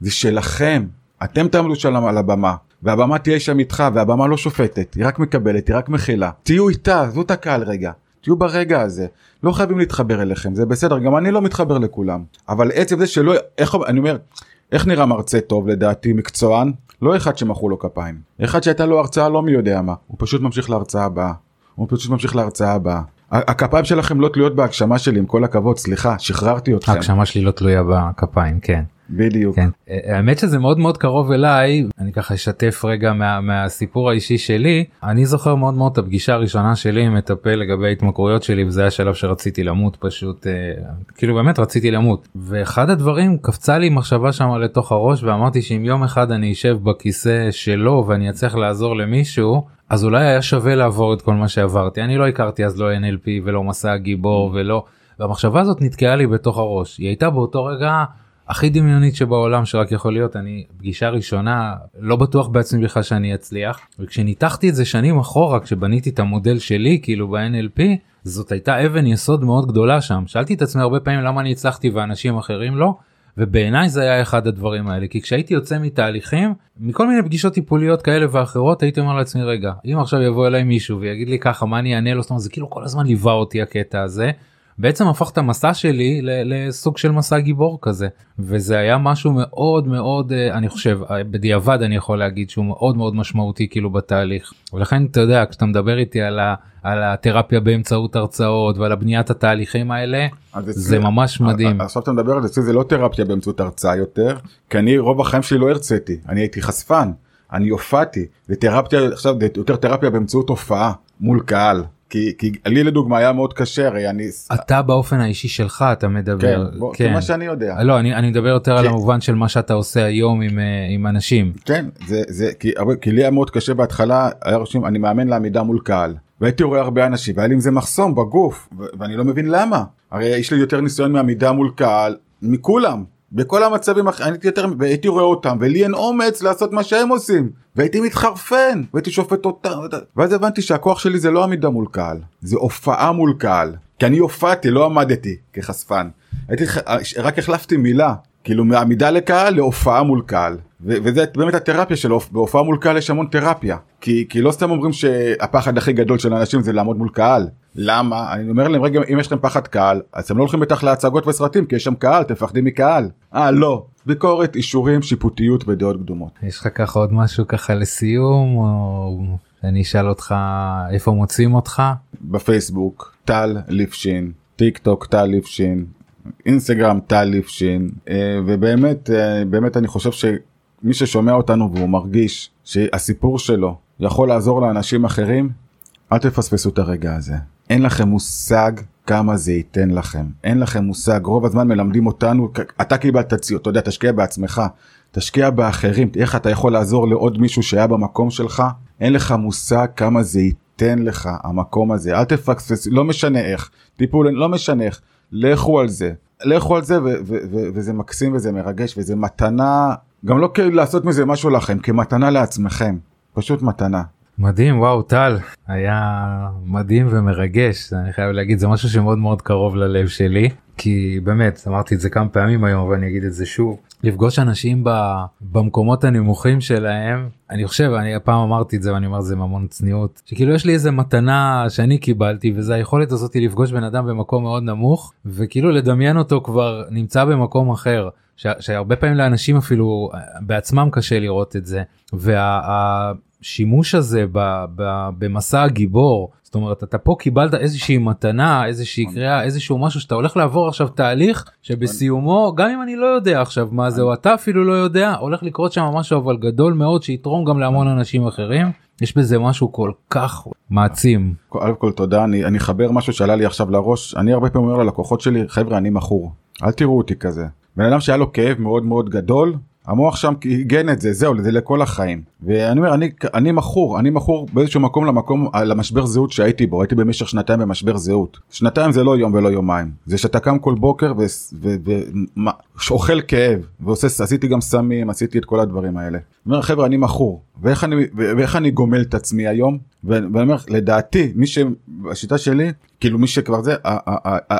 זה שלכם. אתם תעמדו שם על הבמה והבמה תהיה שם איתך והבמה לא שופטת היא רק מקבלת היא רק מכילה. תהיו איתה עזבו את הקהל רגע. תהיו ברגע הזה. לא חייבים להתחבר אליכם זה בסדר גם אני לא מתחבר לכולם. אבל עצם זה שלא איך אני אומר איך נראה מרצה טוב לדעתי מקצוען? לא אחד שמחאו לו כפיים. אחד שהייתה לו הרצאה לא מי יודע מה. הוא פשוט ממשיך להרצאה הבאה. הוא פשוט ממשיך להרצאה הבאה. הכפיים שלכם לא תלויות בהגשמה שלי עם כל הכבוד סליחה שחררתי אתכם. ההגשמה שלי לא תלויה בכפיים כן. בדיוק. כן. אה, האמת שזה מאוד מאוד קרוב אליי אני ככה אשתף רגע מה, מהסיפור האישי שלי אני זוכר מאוד מאוד את הפגישה הראשונה שלי עם מטפל לגבי ההתמכרויות שלי וזה השלב שרציתי למות פשוט אה, כאילו באמת רציתי למות ואחד הדברים קפצה לי מחשבה שם לתוך הראש ואמרתי שאם יום אחד אני אשב בכיסא שלו ואני אצליח לעזור למישהו אז אולי היה שווה לעבור את כל מה שעברתי אני לא הכרתי אז לא NLP ולא מסע גיבור ולא והמחשבה הזאת נתקעה לי בתוך הראש היא הייתה באותו רגע הכי דמיונית שבעולם שרק יכול להיות אני פגישה ראשונה לא בטוח בעצמי בכלל שאני אצליח. וכשניתחתי את זה שנים אחורה כשבניתי את המודל שלי כאילו ב-NLP זאת הייתה אבן יסוד מאוד גדולה שם. שאלתי את עצמי הרבה פעמים למה אני הצלחתי ואנשים אחרים לא ובעיניי זה היה אחד הדברים האלה. כי כשהייתי יוצא מתהליכים מכל מיני פגישות טיפוליות כאלה ואחרות הייתי אומר לעצמי רגע אם עכשיו יבוא אליי מישהו ויגיד לי ככה מה אני אענה לו? זאת אומרת זה כאילו כל הזמן ליווה אותי הקטע הזה בעצם הפך את המסע שלי לסוג של מסע גיבור כזה וזה היה משהו מאוד מאוד אה, אני חושב אה, בדיעבד אני יכול להגיד שהוא מאוד מאוד משמעותי כאילו בתהליך ולכן אתה יודע כשאתה מדבר איתי על, ה, על התרפיה באמצעות הרצאות ועל הבניית התהליכים האלה זה ממש מדהים. עכשיו אתה מדבר על זה זה לא תרפיה באמצעות הרצאה יותר כי אני רוב החיים שלי לא הרציתי אני הייתי חשפן. אני הופעתי זה תרפיה עכשיו יותר תרפיה באמצעות הופעה מול קהל כי, כי לי לדוגמה היה מאוד קשה הרי אני אתה באופן האישי שלך אתה מדבר כן, בוא, כן. מה שאני יודע. לא אני, אני מדבר יותר כן. על המובן של מה שאתה עושה היום עם, אה, עם אנשים. כן זה זה כי, כי לי היה מאוד קשה בהתחלה היה רושם אני מאמן לעמידה מול קהל. והייתי רואה הרבה אנשים והיה לי עם זה מחסום בגוף ואני לא מבין למה. הרי יש לי יותר ניסיון מעמידה מול קהל מכולם בכל המצבים הייתי יותר והייתי רואה אותם ולי אין אומץ לעשות מה שהם עושים. והייתי מתחרפן והייתי שופט אותם ואז הבנתי שהכוח שלי זה לא עמידה מול קהל זה הופעה מול קהל. כי אני הופעתי לא עמדתי כחשפן. הייתי רק החלפתי מילה כאילו מעמידה לקהל להופעה מול קהל וזה באמת התרפיה שלו בהופעה מול קהל יש המון תרפיה. כי כי לא סתם אומרים שהפחד הכי גדול של אנשים זה לעמוד מול קהל. למה? אני אומר להם רגע אם יש לכם פחד קהל אז אתם לא הולכים בטח להצגות וסרטים כי יש שם קהל אתם מפחדים מקהל. אה לא. ביקורת אישורים שיפוטיות ודעות קדומות. יש לך ככה עוד משהו ככה לסיום או אני אשאל אותך איפה מוצאים אותך? בפייסבוק טל ליפשין טיק טוק טל ליפשין אינסטגרם טל ליפשין אה, ובאמת אה, באמת אני חושב שמי ששומע אותנו והוא מרגיש שהסיפור שלו יכול לעזור לאנשים אחרים אל תפספסו את הרגע הזה. אין לכם מושג כמה זה ייתן לכם. אין לכם מושג. רוב הזמן מלמדים אותנו אתה קיבלת ציוד אתה יודע תשקיע בעצמך תשקיע באחרים. איך אתה יכול לעזור לעוד מישהו שהיה במקום שלך? אין לך מושג כמה זה ייתן לך המקום הזה. אל תפספס לא משנה איך. טיפול לא משנה איך. לכו על זה. לכו על זה וזה מקסים וזה מרגש וזה מתנה גם לא לעשות מזה משהו לכם כמתנה לעצמכם. פשוט מתנה. מדהים וואו טל. היה מדהים ומרגש. אני חייב להגיד זה משהו שמאוד מאוד קרוב ללב שלי כי באמת אמרתי את זה כמה פעמים היום ואני אגיד את זה שוב. לפגוש אנשים במקומות הנמוכים שלהם אני חושב אני הפעם אמרתי את זה ואני אומר זה עם המון צניעות שכאילו יש לי איזה מתנה שאני קיבלתי וזה היכולת הזאת לפגוש בן אדם במקום מאוד נמוך וכאילו לדמיין אותו כבר נמצא במקום אחר שהרבה פעמים לאנשים אפילו בעצמם קשה לראות את זה. וה, השימוש הזה במסע הגיבור זאת אומרת אתה פה קיבלת איזושהי מתנה איזושהי. קריאה איזשהו משהו שאתה הולך לעבור עכשיו תהליך שבסיומו גם אם אני לא יודע עכשיו מה זה או אתה אפילו לא יודע הולך לקרות שם משהו אבל גדול מאוד שיתרום גם להמון אנשים אחרים יש בזה משהו כל כך מעצים. קודם כל תודה אני אני אחבר משהו שעלה לי עכשיו לראש אני הרבה פעמים אומר ללקוחות שלי חבר'ה אני מכור אל תראו אותי כזה בן אדם שהיה לו כאב מאוד מאוד גדול המוח שם עיגן את זה זהו זה לכל החיים. ואני אומר אני אני מכור אני מכור באיזשהו מקום למקום למשבר זהות שהייתי בו. הייתי במשך שנתיים במשבר זהות. שנתיים זה לא יום ולא יומיים. זה שאתה קם כל בוקר ואוכל כאב ועושה עשיתי גם סמים עשיתי את כל הדברים האלה. אני אומר חבר'ה אני מכור. ואיך ואיך אני גומל את עצמי היום? ואני אומר לדעתי מי שבשיטה שלי כאילו מי שכבר זה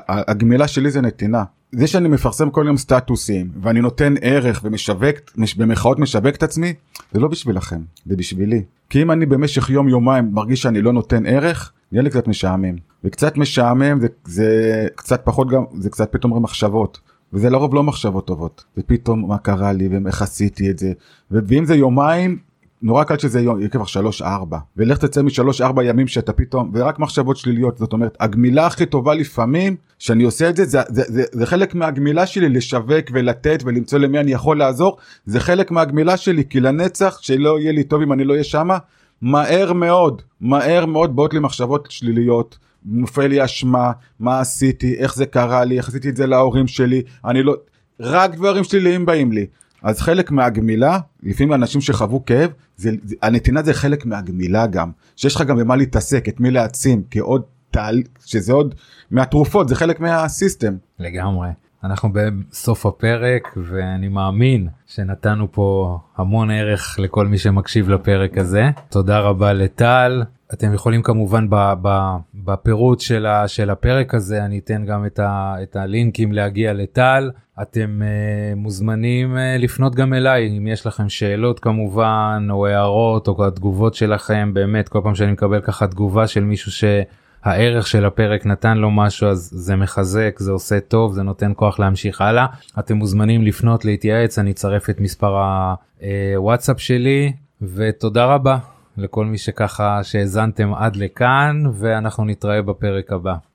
הגמילה שלי זה נתינה זה שאני מפרסם כל יום סטטוסים ואני נותן ערך ומשווק במחאות משווק את עצמי זה לא בשבילכם זה בשבילי. כי אם אני במשך יום יומיים מרגיש שאני לא נותן ערך נהיה לי קצת משעמם. וקצת משעמם זה, זה קצת פחות גם זה קצת פתאום מחשבות. וזה לרוב לא מחשבות טובות. זה פתאום מה קרה לי ואיך עשיתי את זה. ואם זה יומיים נורא קל שזה יהיה כבר שלוש ארבע ולך תצא משלוש ארבע ימים שאתה פתאום ורק מחשבות שליליות זאת אומרת הגמילה הכי טובה לפעמים שאני עושה את זה זה, זה, זה, זה חלק מהגמילה שלי לשווק ולתת ולמצוא למי אני יכול לעזור. זה חלק מהגמילה שלי כי לנצח שלא יהיה לי טוב אם אני לא אהיה שמה מהר מאוד מהר מאוד באות לי מחשבות שליליות. נופל לי אשמה מה עשיתי איך זה קרה לי איך עשיתי את זה להורים שלי אני לא רק דברים שליליים באים לי אז חלק מהגמילה, לפעמים אנשים שחוו כאב, זה, הנתינה זה חלק מהגמילה גם, שיש לך גם במה להתעסק, את מי להעצים, כעוד תהליך, שזה עוד מהתרופות, זה חלק מהסיסטם. לגמרי. אנחנו בסוף הפרק ואני מאמין שנתנו פה המון ערך לכל מי שמקשיב לפרק הזה. תודה רבה לטל. אתם יכולים כמובן בפירוט של, הפרק הזה אני אתן גם את, ה, את הלינקים להגיע לטל. אתם uh, מוזמנים uh, לפנות גם אליי אם יש לכם שאלות כמובן או הערות או התגובות שלכם. באמת כל פעם שאני מקבל ככה תגובה של מישהו שהערך של הפרק נתן לו משהו אז זה מחזק זה עושה טוב זה נותן כוח להמשיך הלאה. אתם מוזמנים לפנות להתייעץ. אני אצרף את מספר הוואטסאפ אה, שלי ותודה רבה לכל מי שככה שהאזנתם עד לכאן ואנחנו נתראה בפרק הבא.